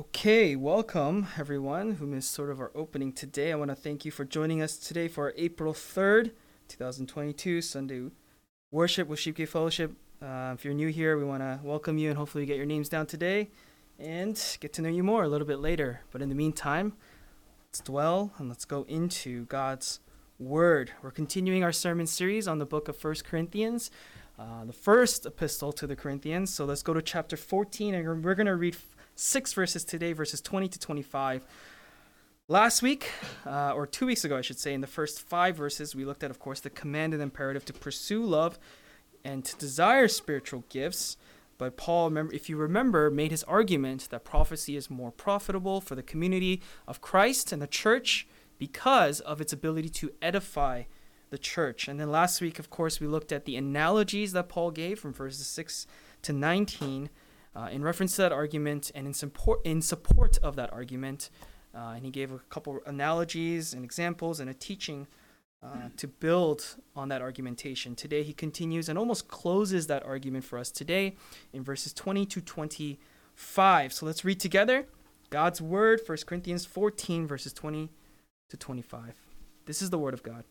Okay, welcome everyone who missed sort of our opening today. I want to thank you for joining us today for April 3rd, 2022 Sunday worship with Sheepgate Fellowship. Uh, if you're new here, we want to welcome you and hopefully get your names down today and get to know you more a little bit later. But in the meantime, let's dwell and let's go into God's Word. We're continuing our sermon series on the book of First Corinthians, uh, the first epistle to the Corinthians. So let's go to chapter 14 and we're going to read six verses today, verses 20 to 25. Last week, uh, or two weeks ago, I should say, in the first five verses, we looked at, of course, the command and imperative to pursue love and to desire spiritual gifts. But Paul, if you remember, made his argument that prophecy is more profitable for the community of Christ and the church because of its ability to edify the church. And then last week, of course, we looked at the analogies that Paul gave from verses 6 to 19 uh, in reference to that argument and in support, in support of that argument. Uh, and he gave a couple analogies and examples and a teaching uh, to build on that argumentation. Today he continues and almost closes that argument for us today in verses 20 to 25. So let's read together God's word, 1 Corinthians 14, verses 20 to 25. This is the word of God.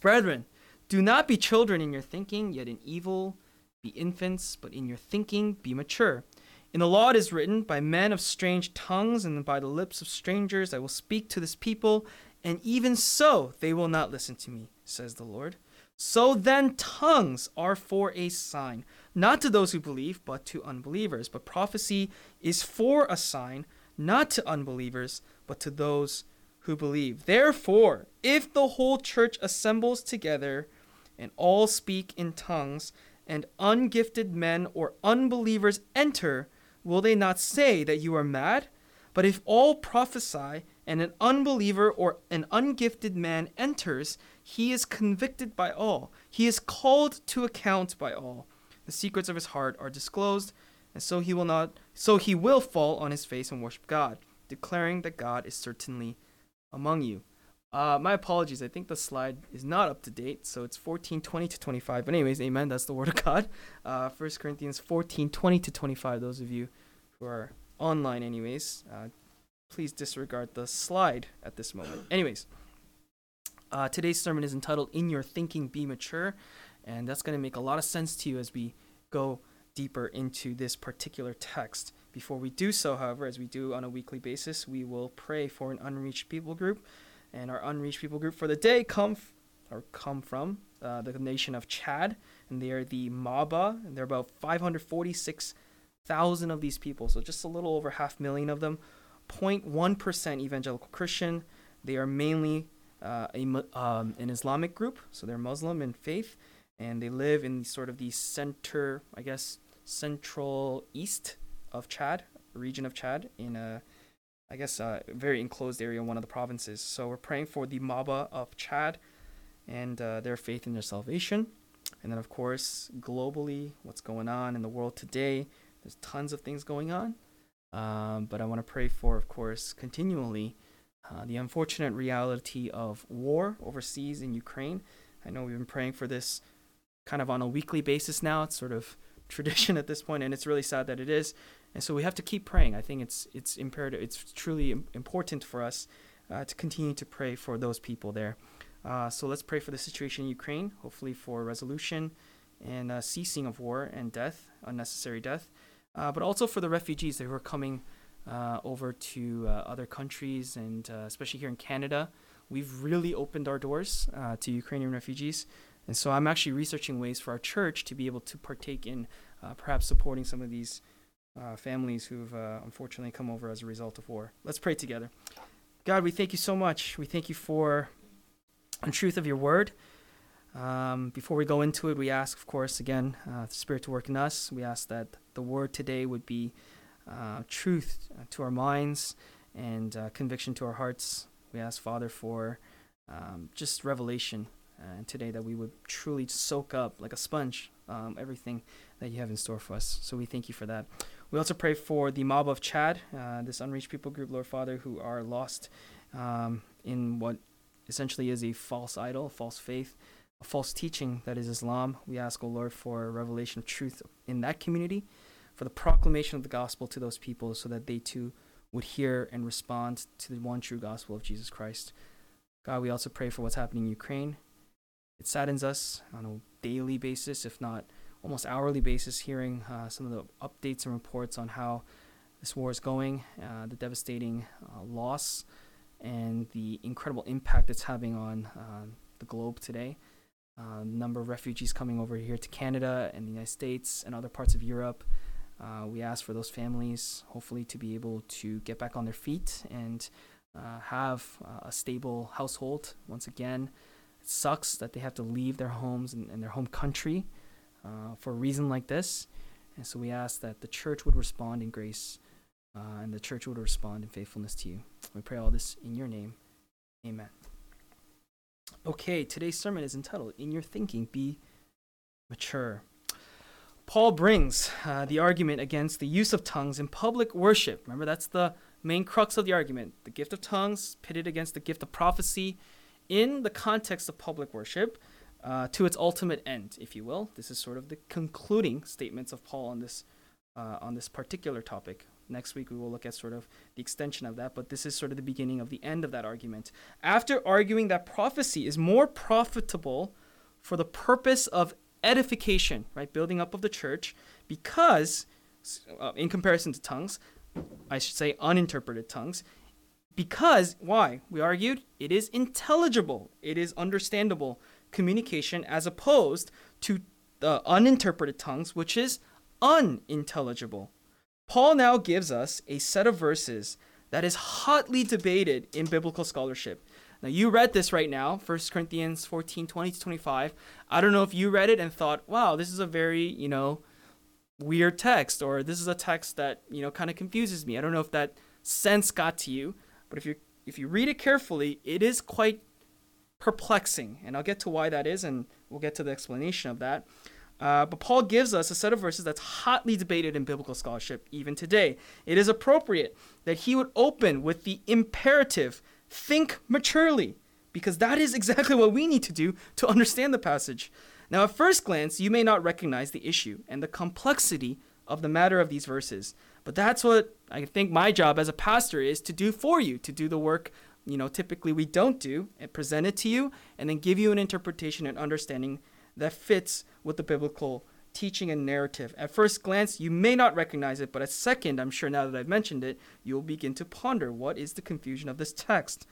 Brethren, do not be children in your thinking, yet in evil be infants, but in your thinking be mature. In the law it is written, By men of strange tongues and by the lips of strangers I will speak to this people, and even so they will not listen to me, says the Lord. So then tongues are for a sign, not to those who believe, but to unbelievers. But prophecy is for a sign, not to unbelievers, but to those who believe. Therefore, if the whole church assembles together and all speak in tongues, and ungifted men or unbelievers enter, will they not say that you are mad? But if all prophesy, and an unbeliever or an ungifted man enters, he is convicted by all. He is called to account by all. The secrets of his heart are disclosed, and so he will not so he will fall on his face and worship God, declaring that God is certainly among you. Uh, my apologies. I think the slide is not up to date, so it's 14, 20 to 25. But anyways, amen. That's the word of God. Uh, 1 Corinthians 14, 20 to 25. Those of you who are online, anyways, uh, please disregard the slide at this moment. Anyways, uh, today's sermon is entitled "In Your Thinking, Be Mature," and that's going to make a lot of sense to you as we go deeper into this particular text. Before we do so, however, as we do on a weekly basis, we will pray for an unreached people group and our unreached people group for the day come f- or come from uh, the nation of Chad, and they are the Maba, and they're about 546,000 of these people, so just a little over half million of them. 0.1% evangelical Christian. They are mainly uh, a, um, an Islamic group, so they're Muslim in faith, and they live in sort of the center, I guess, central east of Chad, region of Chad, in a I guess, a uh, very enclosed area in one of the provinces. So we're praying for the Maba of Chad and uh, their faith in their salvation. And then, of course, globally, what's going on in the world today. There's tons of things going on. Um, but I want to pray for, of course, continually uh, the unfortunate reality of war overseas in Ukraine. I know we've been praying for this kind of on a weekly basis now. It's sort of tradition at this point, and it's really sad that it is. And so we have to keep praying. I think it's it's imperative. It's truly important for us uh, to continue to pray for those people there. Uh, so let's pray for the situation in Ukraine. Hopefully for resolution and uh, ceasing of war and death, unnecessary death, uh, but also for the refugees who are coming uh, over to uh, other countries and especially here in Canada. We've really opened our doors to Ukrainian refugees. And so I'm actually researching ways for our church to be able to partake in perhaps supporting some of these uh, families who've uh, unfortunately come over as a result of war. Let's pray together. God, we thank you so much. We thank you for the truth of your word. Um, before we go into it, we ask, of course, again, uh, the Spirit to work in us. We ask that the word today would be uh, truth to our minds and uh, conviction to our hearts. We ask, Father, for um, just revelation uh, today that we would truly soak up like a sponge um, everything that you have in store for us. So we thank you for that. We also pray for the Maba of Chad, uh, this unreached people group, Lord Father, who are lost um, in what essentially is a false idol, a false faith, a false teaching that is Islam. We ask, O Lord, for revelation of truth in that community. for the proclamation of the gospel to those people so that they too would hear and respond to the one true gospel of Jesus Christ. God, we also pray for what's happening in Ukraine. It saddens us on a daily basis, if not almost hourly basis, hearing uh, some of the updates and reports on how this war is going, uh, the devastating uh, loss, and the incredible impact it's having on uh, the globe today. Uh, number of refugees coming over here to Canada and the United States and other parts of Europe. Uh, we ask for those families, hopefully, to be able to get back on their feet and uh, have a stable household. Once again, it sucks that they have to leave their homes and, and their home country uh, for a reason like this. And so we ask that the church would respond in grace uh, and the church would respond in faithfulness to you. We pray all this in your name. Amen. Okay, today's sermon is entitled In Your Thinking, Be Mature. Paul brings uh, the argument against the use of tongues in public worship. Remember, that's the main crux of the argument. The gift of tongues pitted against the gift of prophecy in the context of public worship uh, to its ultimate end, if you will. This is sort of the concluding statements of Paul on this, uh, on this particular topic. Next week, we will look at sort of the extension of that, but this is sort of the beginning of the end of that argument. After arguing that prophecy is more profitable for the purpose of edification, right, building up of the church, because, uh, in comparison to tongues, I should say uninterpreted tongues, because, why? We argued it is intelligible, it is understandable communication as opposed to the uninterpreted tongues, which is unintelligible. Paul now gives us a set of verses that is hotly debated in biblical scholarship. Now, you read this right now, 1 Corinthians 14 20 to 25. I don't know if you read it and thought, wow, this is a very, you know, weird text, or this is a text that, you know, kind of confuses me. I don't know if that sense got to you, but if you if you read it carefully, it is quite perplexing. And I'll get to why that is, and we'll get to the explanation of that. Uh, but Paul gives us a set of verses that's hotly debated in biblical scholarship even today. It is appropriate that he would open with the imperative think maturely, because that is exactly what we need to do to understand the passage. Now, at first glance, you may not recognize the issue and the complexity of the matter of these verses, but that's what I think my job as a pastor is to do for you, to do the work you know typically we don't do and present it to you and then give you an interpretation and understanding that fits with the biblical teaching and narrative. At first glance, you may not recognize it, but at second, I'm sure now that I've mentioned it, you'll begin to ponder what is the confusion of this text.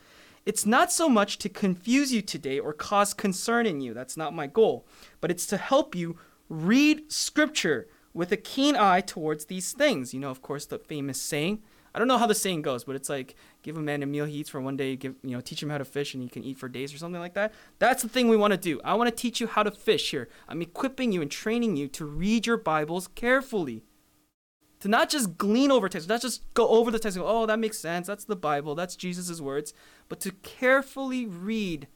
It's not so much to confuse you today or cause concern in you. That's not my goal. But it's to help you read scripture with a keen eye towards these things. You know, of course, the famous saying, I don't know how the saying goes, but it's like give a man a meal he eats for one day, give you know, teach him how to fish and he can eat for days or something like that. That's the thing we want to do. I want to teach you how to fish here. I'm equipping you and training you to read your Bibles carefully. To not just glean over text, not just go over the text and go, oh, that makes sense. That's the Bible. That's Jesus' words. But to carefully read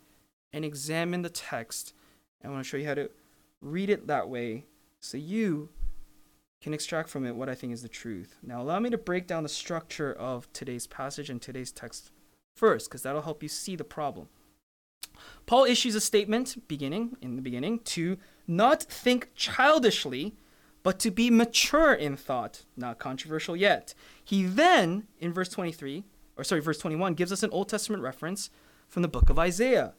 and examine the text. I want to show you how to read it that way so you can extract from it what I think is the truth. Now, allow me to break down the structure of today's passage and today's text first, because that'll help you see the problem. Paul issues a statement beginning in the beginning to not think childishly, but to be mature in thought, not controversial yet. He then, in verse 23, or sorry, verse 21, gives us an Old Testament reference from the book of Isaiah.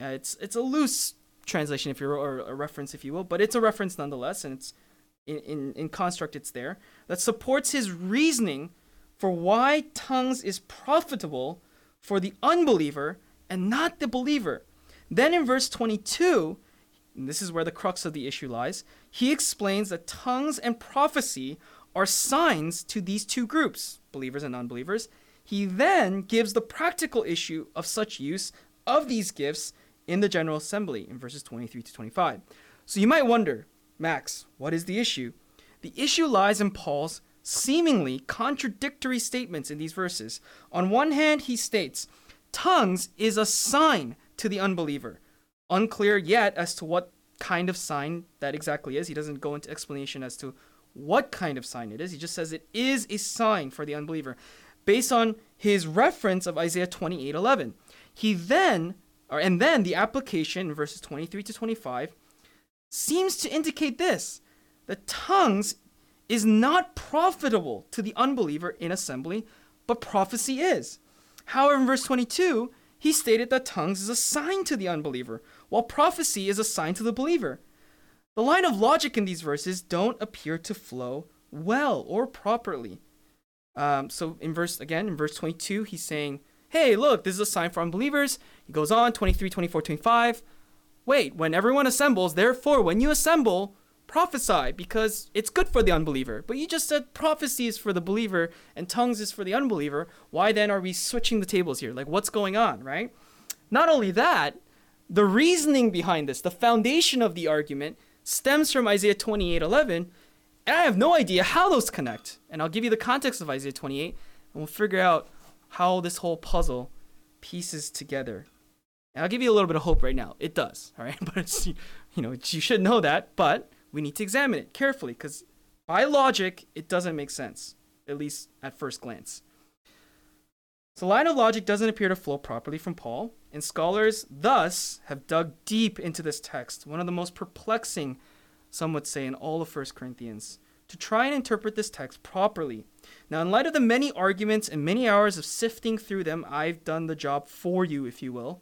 Uh, it's it's a loose translation, if you or a reference, if you will, but it's a reference nonetheless, and it's in, in, in construct it's there, that supports his reasoning for why tongues is profitable for the unbeliever and not the believer. Then in verse 22, this is where the crux of the issue lies, he explains that tongues and prophecy are signs to these two groups, believers and unbelievers. He then gives the practical issue of such use of these gifts in the General Assembly in verses 23 to 25. So you might wonder, Max, what is the issue? The issue lies in Paul's seemingly contradictory statements in these verses. On one hand, he states, tongues is a sign to the unbeliever. Unclear yet as to what kind of sign that exactly is. He doesn't go into explanation as to what kind of sign it is. He just says it is a sign for the unbeliever based on his reference of Isaiah 28:11. He then or and then the application in verses 23 to 25 seems to indicate this the tongues is not profitable to the unbeliever in assembly, but prophecy is. However, in verse 22, he stated that tongues is a sign to the unbeliever, while prophecy is a sign to the believer. The line of logic in these verses don't appear to flow well or properly. Um, so in verse again in verse 22 he's saying hey look this is a sign for unbelievers he goes on 23 24 25 wait when everyone assembles therefore when you assemble prophesy because it's good for the unbeliever but you just said prophecy is for the believer and tongues is for the unbeliever why then are we switching the tables here like what's going on right not only that the reasoning behind this the foundation of the argument stems from isaiah 28 11 and I have no idea how those connect. And I'll give you the context of Isaiah 28, and we'll figure out how this whole puzzle pieces together. And I'll give you a little bit of hope right now. It does, all right? But it's, you know, you should know that, but we need to examine it carefully because by logic, it doesn't make sense, at least at first glance. So, line of logic doesn't appear to flow properly from Paul, and scholars thus have dug deep into this text, one of the most perplexing some would say, in all of 1 Corinthians, to try and interpret this text properly. Now, in light of the many arguments and many hours of sifting through them, I've done the job for you, if you will.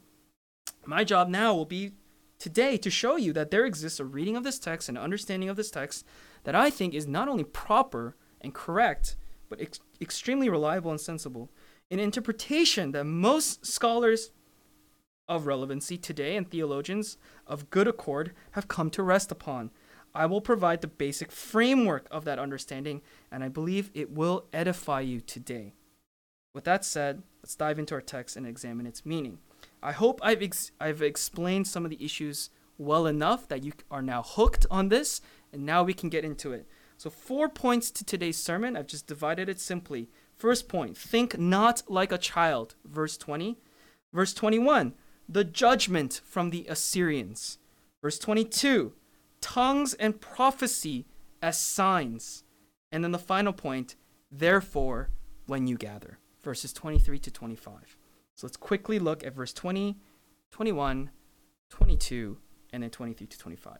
My job now will be today to show you that there exists a reading of this text and understanding of this text that I think is not only proper and correct, but ex- extremely reliable and sensible. An interpretation that most scholars of relevancy today and theologians of good accord have come to rest upon. I will provide the basic framework of that understanding, and I believe it will edify you today. With that said, let's dive into our text and examine its meaning. I hope I've, ex- I've explained some of the issues well enough that you are now hooked on this, and now we can get into it. So, four points to today's sermon. I've just divided it simply. First point think not like a child, verse 20. Verse 21, the judgment from the Assyrians. Verse 22, tongues and prophecy as signs. And then the final point, therefore, when you gather, verses 23 to 25. So let's quickly look at verse 20, 21, 22, and then 23 to 25.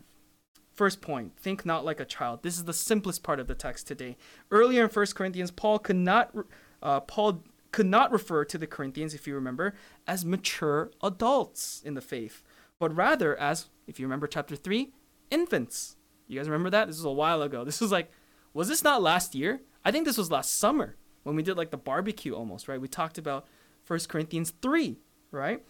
First point, think not like a child. This is the simplest part of the text today. Earlier in 1 Corinthians, Paul could not uh, Paul could not refer to the Corinthians, if you remember, as mature adults in the faith, but rather as, if you remember chapter 3, infants. You guys remember that? This was a while ago. This was like, was this not last year? I think this was last summer when we did like the barbecue almost, right? We talked about 1 Corinthians 3, right?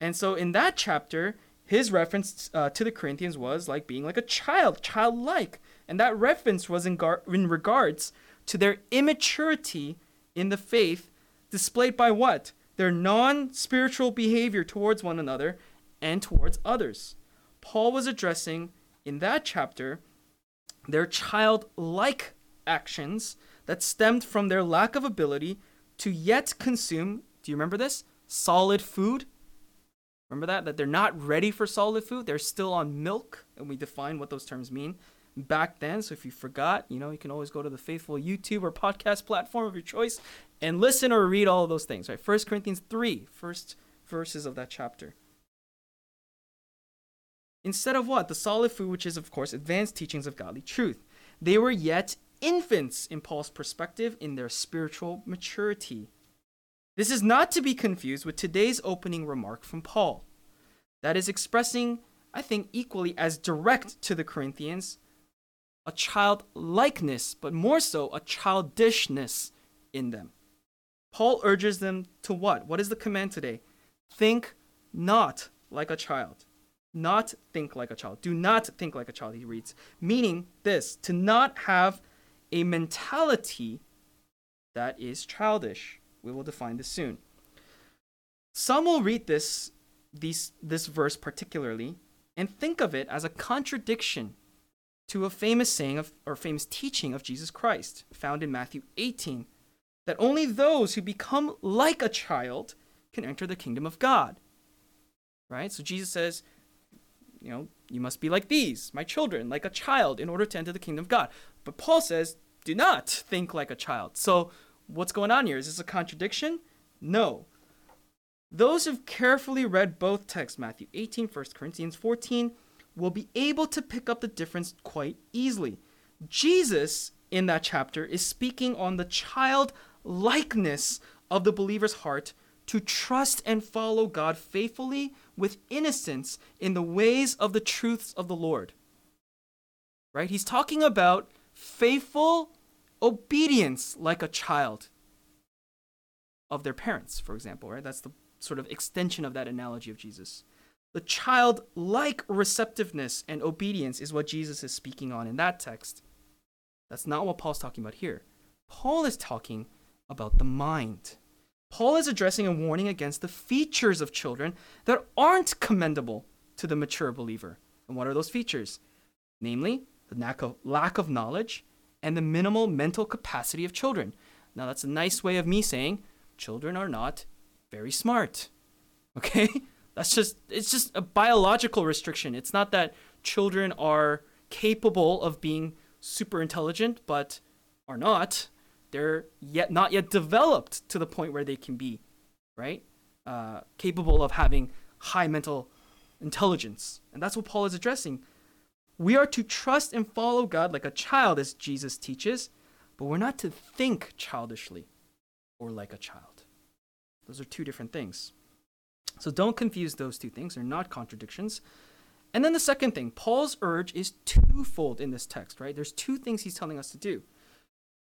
And so in that chapter, his reference uh, to the Corinthians was like being like a child, childlike. And that reference was in, gar- in regards to their immaturity in the faith, displayed by what? Their non spiritual behavior towards one another and towards others. Paul was addressing in that chapter their childlike actions that stemmed from their lack of ability to yet consume, do you remember this? Solid food. Remember that? That they're not ready for solid food. They're still on milk. And we define what those terms mean back then. So if you forgot, you know, you can always go to the faithful YouTube or podcast platform of your choice and listen or read all of those things, right? First Corinthians 3, first verses of that chapter. Instead of what? The solid food, which is, of course, advanced teachings of godly truth. They were yet infants in Paul's perspective in their spiritual maturity. This is not to be confused with today's opening remark from Paul. That is expressing, I think, equally as direct to the Corinthians a childlikeness, but more so a childishness in them. Paul urges them to what? What is the command today? Think not like a child not think like a child. Do not think like a child, he reads. Meaning this to not have a mentality that is childish. We will define this soon. Some will read this, these, this verse particularly and think of it as a contradiction to a famous saying of, or famous teaching of Jesus Christ found in Matthew 18 that only those who become like a child can enter the kingdom of God. Right? So Jesus says, you know, you must be like these, my children, like a child, in order to enter the kingdom of God. But Paul says, do not think like a child. So, what's going on here? Is this a contradiction? No. Those who've carefully read both texts, Matthew 18, 1 Corinthians 14, will be able to pick up the difference quite easily. Jesus in that chapter is speaking on the childlikeness of the believer's heart to trust and follow God faithfully with innocence in the ways of the truths of the Lord. Right? He's talking about faithful obedience like a child of their parents, for example, right? That's the sort of extension of that analogy of Jesus. The childlike receptiveness and obedience is what Jesus is speaking on in that text. That's not what Paul's talking about here. Paul is talking about the mind. Paul is addressing a warning against the features of children that aren't commendable to the mature believer. And what are those features? Namely, the lack of, lack of knowledge and the minimal mental capacity of children. Now, that's a nice way of me saying children are not very smart. Okay? That's just it's just a biological restriction. It's not that children are capable of being super intelligent but are not. They're yet not yet developed to the point where they can be, right? Uh, capable of having high mental intelligence. And that's what Paul is addressing. We are to trust and follow God like a child, as Jesus teaches, but we're not to think childishly or like a child. Those are two different things. So don't confuse those two things. They're not contradictions. And then the second thing, Paul's urge is twofold in this text, right? There's two things he's telling us to do.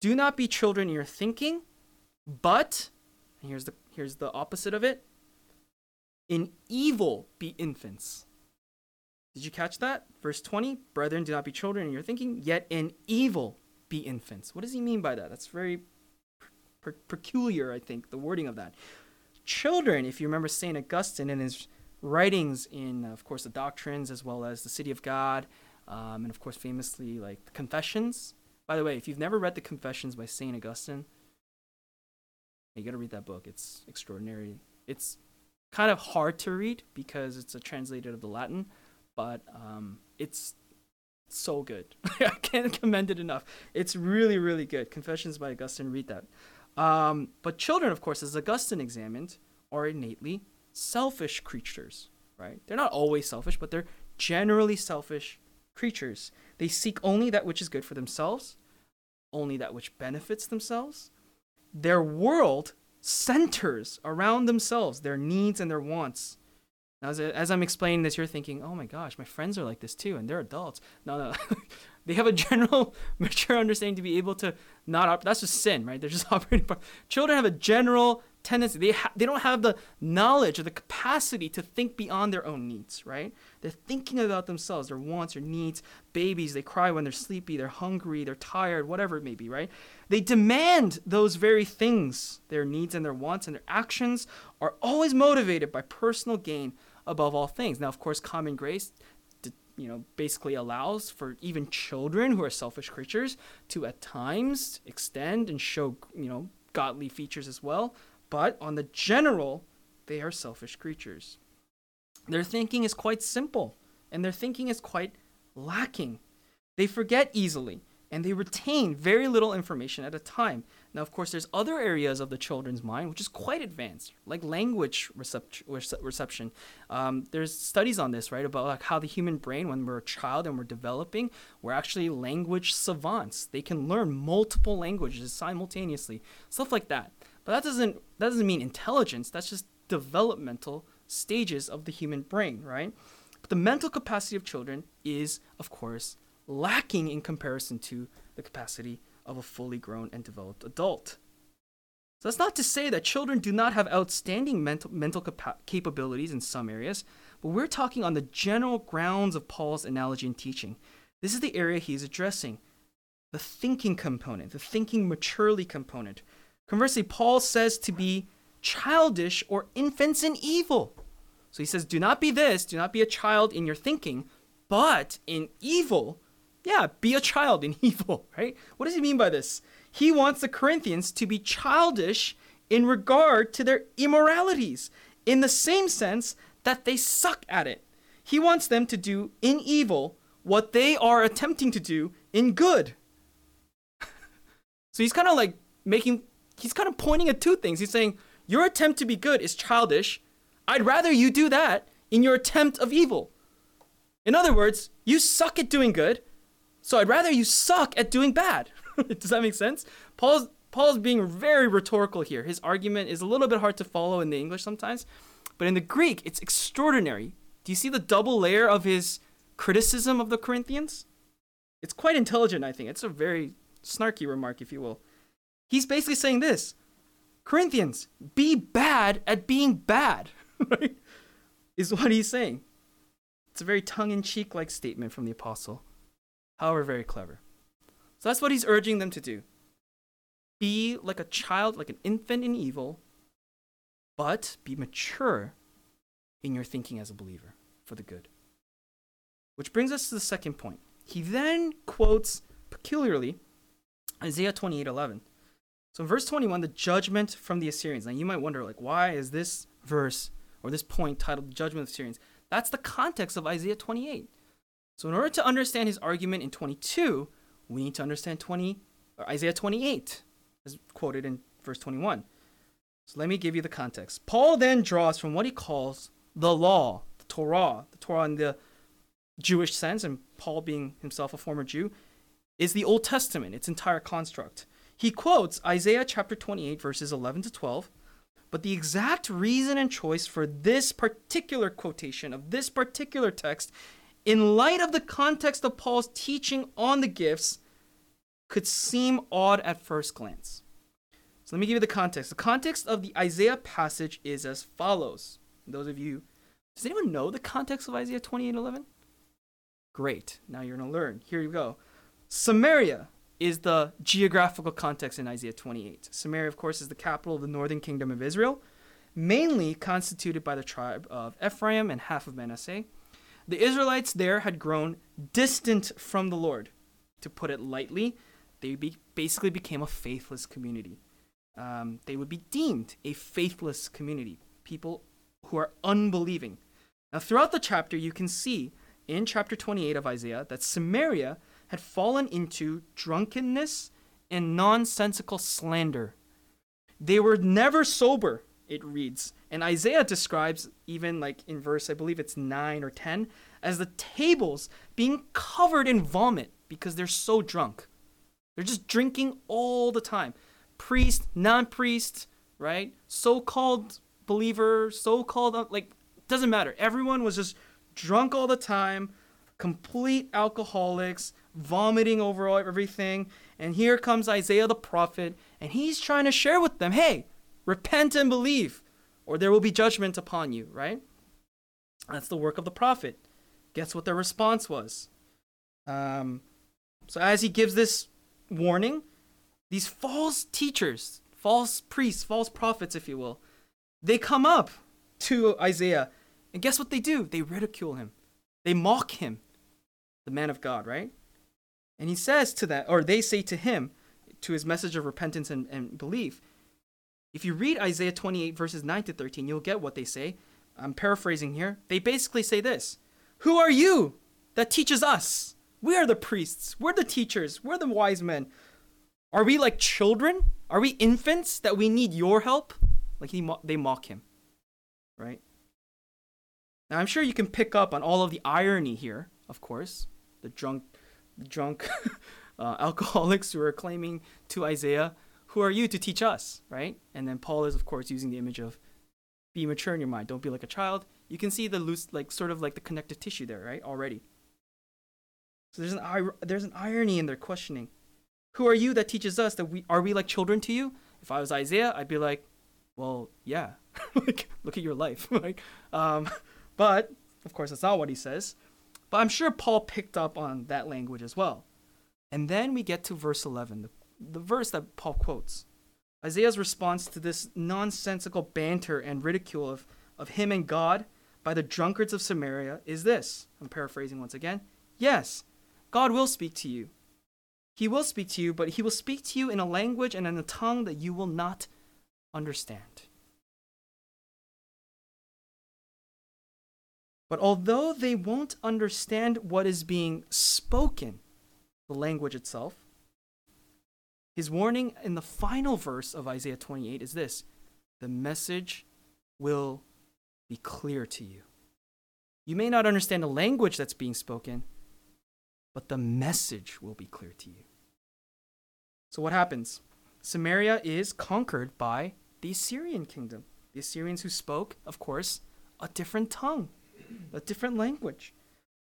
Do not be children in your thinking, but here's the here's the opposite of it. In evil be infants. Did you catch that? Verse 20, brethren, do not be children in your thinking, yet in evil be infants. What does he mean by that? That's very peculiar, I think, the wording of that children, if you remember St. Augustine in his writings in, of course, the Doctrines as well as the City of God, um, and of course, famously, like the Confessions. By the way, if you've never read the Confessions by St. Augustine, you gotta read that book. It's extraordinary. It's kind of hard to read because it's a translated of the Latin, but um, it's so good. I can't commend it enough. It's really, really good. Confessions by Augustine, read that. Um, but children, of course, as Augustine examined, are innately selfish creatures, right? They're not always selfish, but they're generally selfish creatures. They seek only that which is good for themselves, only that which benefits themselves. Their world centers around themselves, their needs and their wants. Now, as, as I'm explaining this, you're thinking, oh my gosh, my friends are like this too, and they're adults. No, no. they have a general mature understanding to be able to not op- that's just sin right they're just operating part. children have a general tendency they, ha- they don't have the knowledge or the capacity to think beyond their own needs right they're thinking about themselves their wants their needs babies they cry when they're sleepy they're hungry they're tired whatever it may be right they demand those very things their needs and their wants and their actions are always motivated by personal gain above all things now of course common grace you know, basically allows for even children who are selfish creatures to at times extend and show, you know, godly features as well. But on the general, they are selfish creatures. Their thinking is quite simple, and their thinking is quite lacking. They forget easily, and they retain very little information at a time. Now, of course, there's other areas of the children's mind which is quite advanced, like language recept- reception. Um, there's studies on this, right, about like how the human brain, when we're a child and we're developing, we're actually language savants. They can learn multiple languages simultaneously, stuff like that. But that doesn't that doesn't mean intelligence. That's just developmental stages of the human brain, right? But the mental capacity of children is, of course, lacking in comparison to the capacity of a fully grown and developed adult. So that's not to say that children do not have outstanding mental, mental capa- capabilities in some areas, but we're talking on the general grounds of Paul's analogy and teaching. This is the area he's addressing the thinking component, the thinking maturely component. Conversely, Paul says to be childish or infants in evil. So he says, Do not be this, do not be a child in your thinking, but in evil, yeah, be a child in evil, right? What does he mean by this? He wants the Corinthians to be childish in regard to their immoralities, in the same sense that they suck at it. He wants them to do in evil what they are attempting to do in good. so he's kind of like making, he's kind of pointing at two things. He's saying, Your attempt to be good is childish. I'd rather you do that in your attempt of evil. In other words, you suck at doing good, so I'd rather you suck at doing bad. Does that make sense? Paul's Paul's being very rhetorical here. His argument is a little bit hard to follow in the English sometimes, but in the Greek, it's extraordinary. Do you see the double layer of his criticism of the Corinthians? It's quite intelligent, I think. It's a very snarky remark, if you will. He's basically saying this Corinthians, be bad at being bad, right? Is what he's saying. It's a very tongue in cheek like statement from the apostle, however, very clever. So that's what he's urging them to do. Be like a child, like an infant in evil, but be mature in your thinking as a believer for the good. Which brings us to the second point. He then quotes peculiarly Isaiah 28:11. So in verse 21, the judgment from the Assyrians. Now you might wonder like why is this verse or this point titled judgment of Assyrians? That's the context of Isaiah 28. So in order to understand his argument in 22, we need to understand 20 or Isaiah 28 as quoted in verse 21. So let me give you the context. Paul then draws from what he calls the law, the Torah, the Torah in the Jewish sense, and Paul being himself a former Jew, is the Old Testament, its entire construct. He quotes Isaiah chapter 28, verses 11 to 12, but the exact reason and choice for this particular quotation of this particular text, in light of the context of Paul's teaching on the gifts, could seem odd at first glance. So let me give you the context. The context of the Isaiah passage is as follows. Those of you, does anyone know the context of Isaiah 28 11? Great. Now you're going to learn. Here you go. Samaria is the geographical context in Isaiah 28. Samaria, of course, is the capital of the northern kingdom of Israel, mainly constituted by the tribe of Ephraim and half of Manasseh. The Israelites there had grown distant from the Lord. To put it lightly, they be, basically became a faithless community. Um, they would be deemed a faithless community, people who are unbelieving. Now, throughout the chapter, you can see in chapter 28 of Isaiah that Samaria had fallen into drunkenness and nonsensical slander. They were never sober, it reads. And Isaiah describes, even like in verse, I believe it's 9 or 10, as the tables being covered in vomit because they're so drunk. They're just drinking all the time. Priest, non priest, right? So called believer, so called, uh, like, doesn't matter. Everyone was just drunk all the time, complete alcoholics, vomiting over everything. And here comes Isaiah the prophet, and he's trying to share with them hey, repent and believe, or there will be judgment upon you, right? That's the work of the prophet. Guess what their response was? Um, so as he gives this warning, these false teachers, false priests, false prophets, if you will, they come up to Isaiah, and guess what they do? They ridicule him, they mock him, the man of God, right? And he says to that, or they say to him, to his message of repentance and, and belief, if you read Isaiah 28, verses 9 to 13, you'll get what they say. I'm paraphrasing here. They basically say this Who are you that teaches us? We are the priests. We're the teachers. We're the wise men. Are we like children? Are we infants that we need your help? Like he, they mock him, right? Now I'm sure you can pick up on all of the irony here. Of course, the drunk, drunk uh, alcoholics who are claiming to Isaiah, "Who are you to teach us?" Right? And then Paul is, of course, using the image of, "Be mature in your mind. Don't be like a child." You can see the loose, like sort of like the connective tissue there, right? Already. So there's an there's an irony in their questioning. Who are you that teaches us that we are we like children to you? If I was Isaiah, I'd be like, well, yeah. like, look at your life, right? Um, but of course, that's not what he says. But I'm sure Paul picked up on that language as well. And then we get to verse 11, the, the verse that Paul quotes. Isaiah's response to this nonsensical banter and ridicule of, of him and God by the drunkards of Samaria is this. I'm paraphrasing once again. Yes, God will speak to you. He will speak to you, but he will speak to you in a language and in a tongue that you will not understand. But although they won't understand what is being spoken, the language itself, his warning in the final verse of Isaiah 28 is this the message will be clear to you. You may not understand the language that's being spoken, but the message will be clear to you. So what happens? Samaria is conquered by the Assyrian kingdom. The Assyrians who spoke, of course, a different tongue, a different language.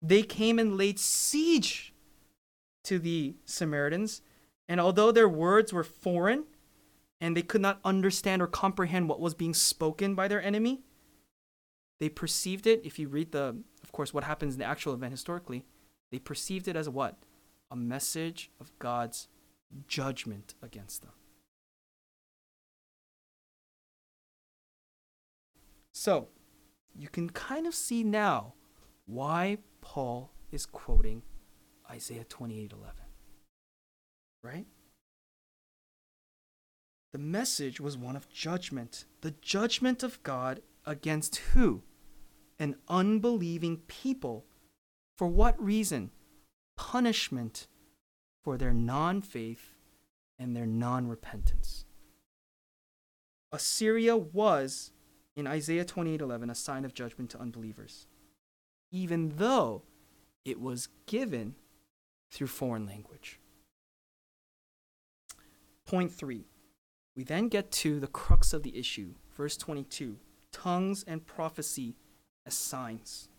They came and laid siege to the Samaritans, and although their words were foreign and they could not understand or comprehend what was being spoken by their enemy, they perceived it. If you read the, of course, what happens in the actual event historically, they perceived it as what? A message of God's judgment against them. So, you can kind of see now why Paul is quoting Isaiah 28:11. Right? The message was one of judgment, the judgment of God against who? An unbelieving people. For what reason? Punishment for their non-faith and their non-repentance. Assyria was in Isaiah 28:11 a sign of judgment to unbelievers, even though it was given through foreign language. Point 3. We then get to the crux of the issue, verse 22, tongues and prophecy as signs.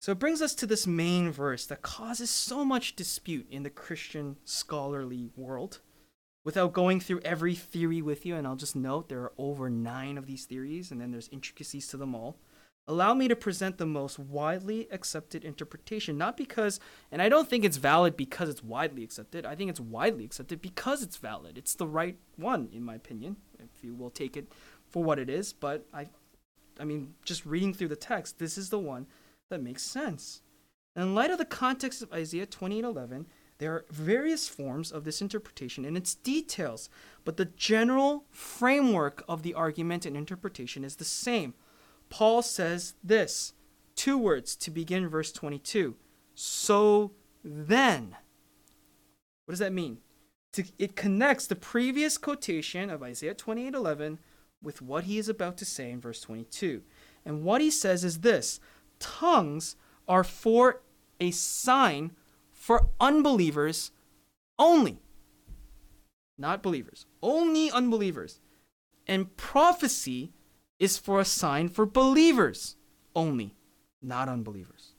So it brings us to this main verse that causes so much dispute in the Christian scholarly world without going through every theory with you, and I'll just note there are over nine of these theories, and then there's intricacies to them all. Allow me to present the most widely accepted interpretation, not because, and I don't think it's valid because it's widely accepted. I think it's widely accepted because it's valid. It's the right one, in my opinion, if you will take it for what it is. But I, I mean, just reading through the text, this is the one that makes sense. In light of the context of Isaiah 28:11, there are various forms of this interpretation and its details, but the general framework of the argument and interpretation is the same. Paul says this two words to begin verse 22 So then. What does that mean? It connects the previous quotation of Isaiah 28:11 with what he is about to say in verse 22. And what he says is this tongues are for a sign for unbelievers only. Not believers, only unbelievers. And prophecy is for a sign for believers only, not unbelievers.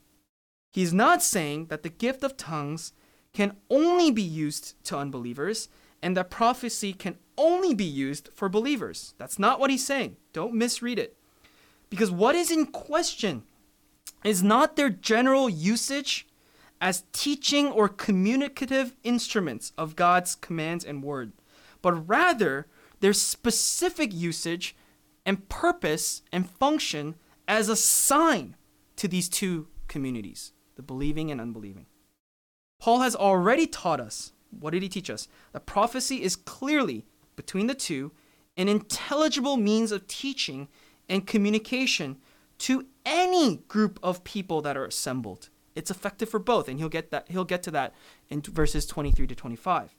He's not saying that the gift of tongues can only be used to unbelievers and that prophecy can only be used for believers. That's not what he's saying. Don't misread it. Because what is in question is not their general usage as teaching or communicative instruments of God's commands and word, but rather their specific usage and purpose and function as a sign to these two communities, the believing and unbelieving. Paul has already taught us, what did he teach us? That prophecy is clearly, between the two, an intelligible means of teaching and communication to any group of people that are assembled. It's effective for both, and he'll get that he'll get to that in verses 23 to 25.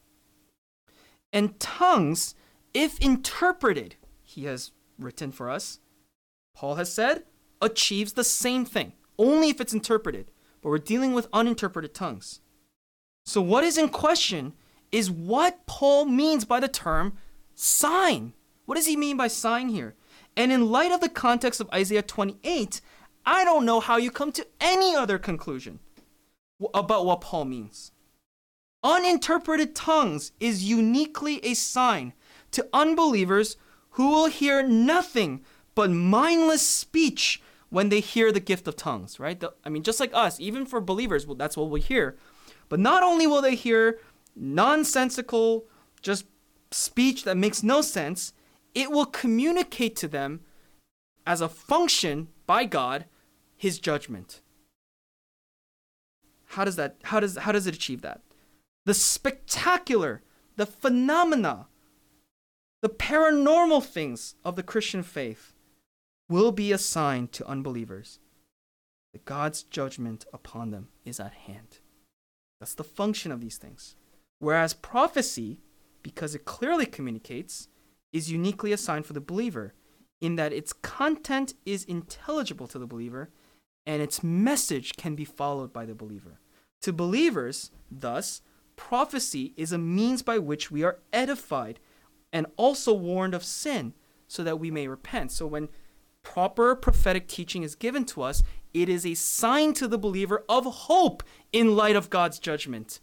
And tongues, if interpreted, he has written for us, Paul has said, achieves the same thing, only if it's interpreted. But we're dealing with uninterpreted tongues. So what is in question is what Paul means by the term sign. What does he mean by sign here? And in light of the context of Isaiah 28, I don't know how you come to any other conclusion about what Paul means. Uninterpreted tongues is uniquely a sign to unbelievers who will hear nothing but mindless speech when they hear the gift of tongues, right? The, I mean, just like us, even for believers, well, that's what we hear. But not only will they hear nonsensical, just speech that makes no sense, it will communicate to them as a function by God his judgment. How does that how does how does it achieve that? The spectacular, the phenomena, the paranormal things of the Christian faith will be a sign to unbelievers that God's judgment upon them is at hand. That's the function of these things. Whereas prophecy, because it clearly communicates, is uniquely a sign for the believer in that its content is intelligible to the believer and its message can be followed by the believer. To believers, thus, prophecy is a means by which we are edified and also warned of sin so that we may repent. So when proper prophetic teaching is given to us, it is a sign to the believer of hope in light of God's judgment.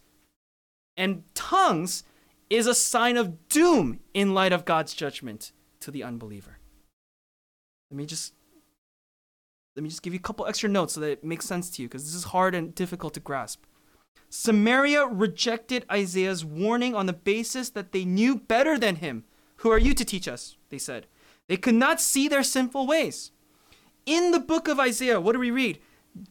And tongues is a sign of doom in light of God's judgment to the unbeliever. Let me just let me just give you a couple extra notes so that it makes sense to you because this is hard and difficult to grasp. Samaria rejected Isaiah's warning on the basis that they knew better than him. Who are you to teach us? They said. They could not see their sinful ways. In the book of Isaiah, what do we read?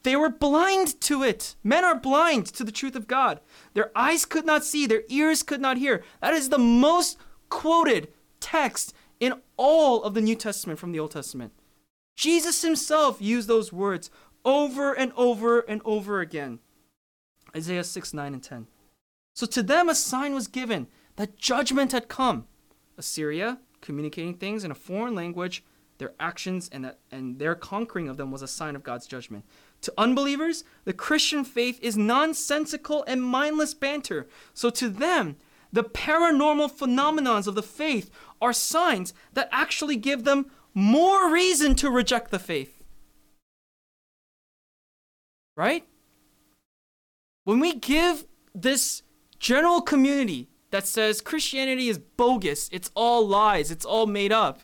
They were blind to it. Men are blind to the truth of God. Their eyes could not see, their ears could not hear. That is the most quoted text in all of the New Testament from the Old Testament. Jesus himself used those words over and over and over again. Isaiah 6, 9, and 10. So to them a sign was given that judgment had come. Assyria, communicating things in a foreign language, their actions and, that, and their conquering of them was a sign of God's judgment. To unbelievers, the Christian faith is nonsensical and mindless banter. So to them, the paranormal phenomenons of the faith are signs that actually give them more reason to reject the faith. Right? When we give this general community that says Christianity is bogus, it's all lies, it's all made up,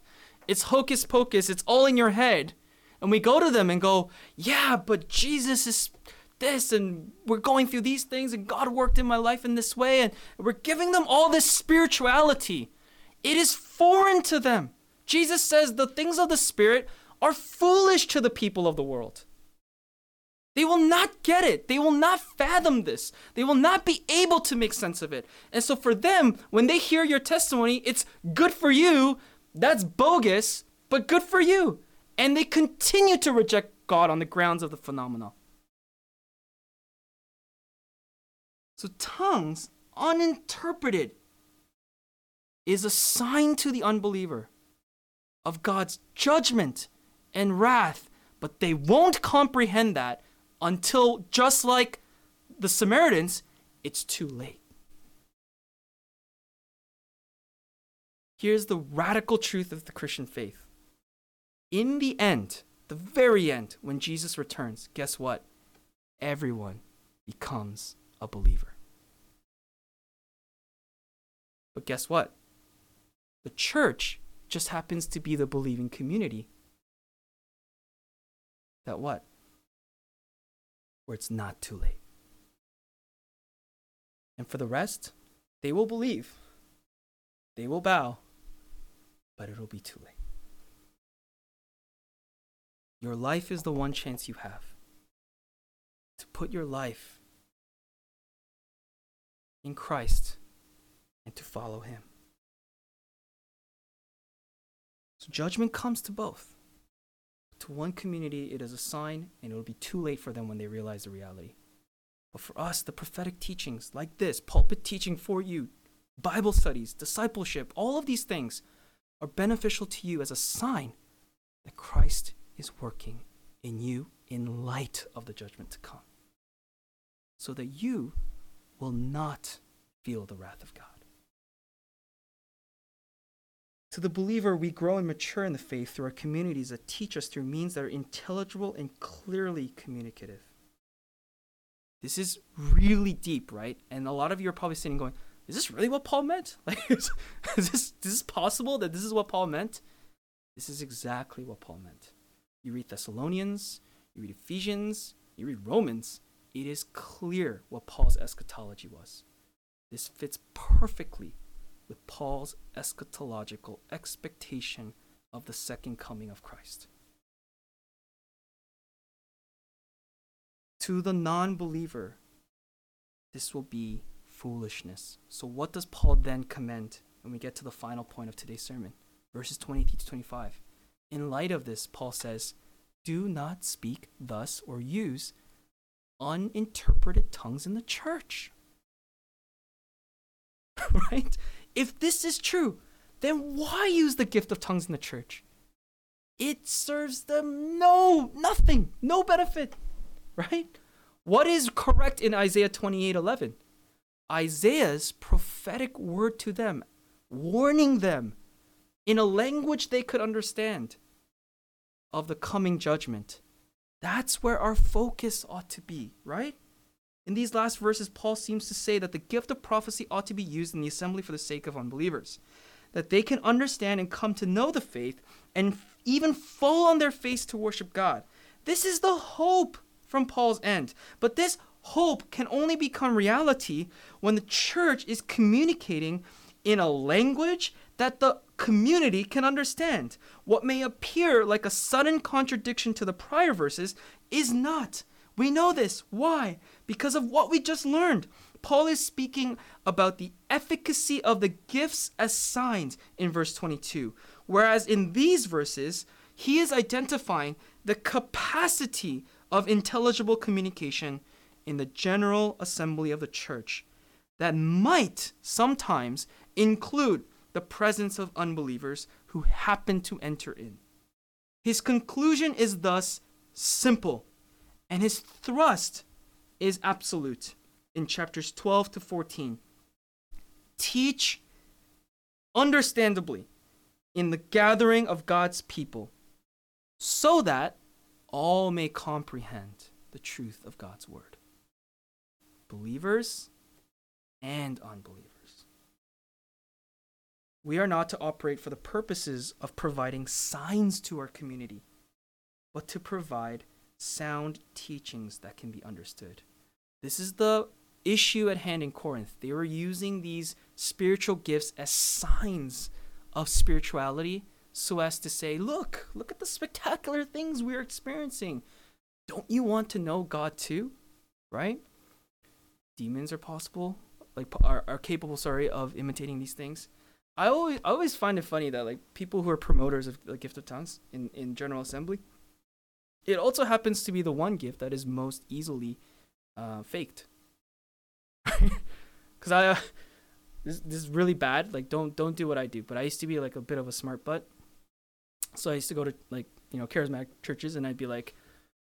it's hocus pocus, it's all in your head, and we go to them and go, yeah, but Jesus is this, and we're going through these things, and God worked in my life in this way, and we're giving them all this spirituality. It is foreign to them. Jesus says the things of the Spirit are foolish to the people of the world. They will not get it. They will not fathom this. They will not be able to make sense of it. And so, for them, when they hear your testimony, it's good for you. That's bogus, but good for you. And they continue to reject God on the grounds of the phenomena. So, tongues, uninterpreted, is a sign to the unbeliever of God's judgment and wrath, but they won't comprehend that until, just like the Samaritans, it's too late. Here's the radical truth of the Christian faith. In the end, the very end, when Jesus returns, guess what? Everyone becomes a believer. But guess what? The church just happens to be the believing community. That what? Where it's not too late. And for the rest, they will believe, they will bow, but it'll be too late. Your life is the one chance you have to put your life in Christ and to follow Him. So judgment comes to both. To one community, it is a sign, and it will be too late for them when they realize the reality. But for us, the prophetic teachings like this, pulpit teaching for you, Bible studies, discipleship, all of these things are beneficial to you as a sign that Christ is working in you in light of the judgment to come, so that you will not feel the wrath of God. To the believer, we grow and mature in the faith through our communities that teach us through means that are intelligible and clearly communicative. This is really deep, right? And a lot of you are probably sitting going, is this really what Paul meant? Like, is, is this, is this possible that this is what Paul meant? This is exactly what Paul meant. You read Thessalonians, you read Ephesians, you read Romans, it is clear what Paul's eschatology was. This fits perfectly with Paul's eschatological expectation of the second coming of Christ. To the non believer, this will be foolishness. So, what does Paul then commend when we get to the final point of today's sermon? Verses 23 to 25. In light of this, Paul says, Do not speak thus or use uninterpreted tongues in the church. right? If this is true, then why use the gift of tongues in the church? It serves them no, nothing, no benefit, right? What is correct in Isaiah 28 11? Isaiah's prophetic word to them, warning them in a language they could understand of the coming judgment. That's where our focus ought to be, right? In these last verses, Paul seems to say that the gift of prophecy ought to be used in the assembly for the sake of unbelievers, that they can understand and come to know the faith and even fall on their face to worship God. This is the hope from Paul's end. But this hope can only become reality when the church is communicating in a language that the community can understand. What may appear like a sudden contradiction to the prior verses is not. We know this. Why? Because of what we just learned. Paul is speaking about the efficacy of the gifts as signs in verse 22, whereas in these verses, he is identifying the capacity of intelligible communication in the general assembly of the church that might sometimes include the presence of unbelievers who happen to enter in. His conclusion is thus simple and his thrust is absolute in chapters 12 to 14. Teach understandably in the gathering of God's people so that all may comprehend the truth of God's word. Believers and unbelievers. We are not to operate for the purposes of providing signs to our community, but to provide sound teachings that can be understood. This is the issue at hand in Corinth. They were using these spiritual gifts as signs of spirituality so as to say, look, look at the spectacular things we're experiencing. Don't you want to know God too? Right? Demons are possible, like are, are capable, sorry, of imitating these things. I always I always find it funny that like people who are promoters of the gift of tongues in, in General Assembly, it also happens to be the one gift that is most easily uh, faked. Because I, uh, this, this is really bad. Like, don't don't do what I do. But I used to be like a bit of a smart butt. So I used to go to like you know charismatic churches, and I'd be like,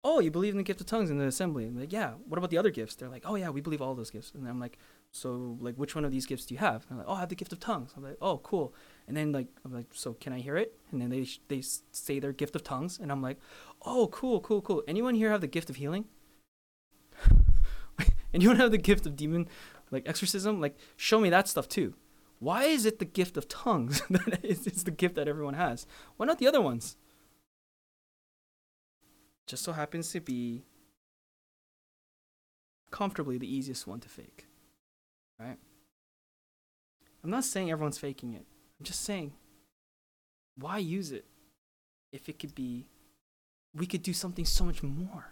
"Oh, you believe in the gift of tongues in the assembly?" And like, "Yeah." What about the other gifts? They're like, "Oh yeah, we believe all those gifts." And I'm like, "So like, which one of these gifts do you have?" And I'm like, "Oh, I have the gift of tongues." I'm like, "Oh, cool." And then like I'm like, "So can I hear it?" And then they they say their gift of tongues, and I'm like, "Oh, cool, cool, cool." Anyone here have the gift of healing? Anyone have the gift of demon like exorcism? Like show me that stuff too. Why is it the gift of tongues that is, is the gift that everyone has? Why not the other ones? Just so happens to be comfortably the easiest one to fake. Right? I'm not saying everyone's faking it. I'm just saying why use it if it could be we could do something so much more.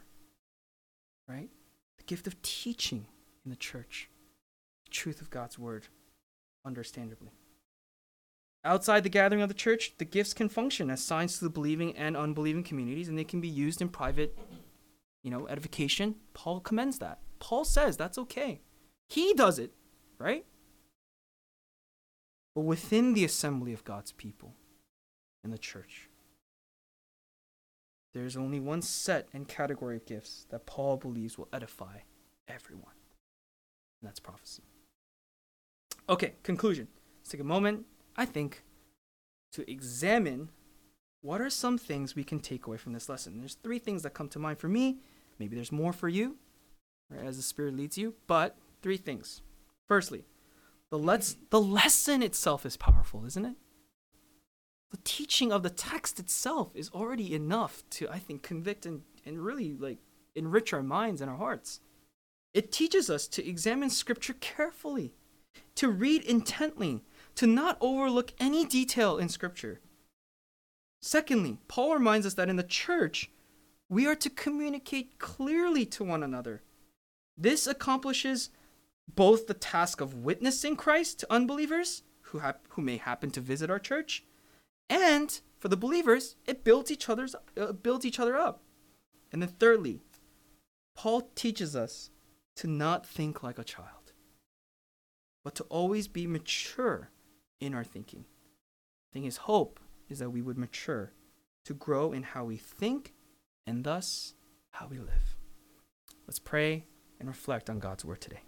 Right? The gift of teaching in the church, the truth of God's word understandably. Outside the gathering of the church, the gifts can function as signs to the believing and unbelieving communities, and they can be used in private, you know, edification. Paul commends that. Paul says that's okay. He does it, right? But within the assembly of God's people in the church, there's only one set and category of gifts that Paul believes will edify everyone, and that's prophecy. Okay, conclusion. Let's take a moment, I think, to examine what are some things we can take away from this lesson. There's three things that come to mind for me. Maybe there's more for you, right, as the Spirit leads you, but three things. Firstly, the, let's, the lesson itself is powerful, isn't it? The teaching of the text itself is already enough to, I think, convict and, and really like enrich our minds and our hearts. It teaches us to examine Scripture carefully to read intently, to not overlook any detail in Scripture. Secondly, Paul reminds us that in the church, we are to communicate clearly to one another. This accomplishes both the task of witnessing Christ to unbelievers who, hap- who may happen to visit our church, and for the believers, it builds each other's uh, builds each other up. And then thirdly, Paul teaches us to not think like a child but to always be mature in our thinking. I think his hope is that we would mature to grow in how we think and thus how we live. Let's pray and reflect on God's word today.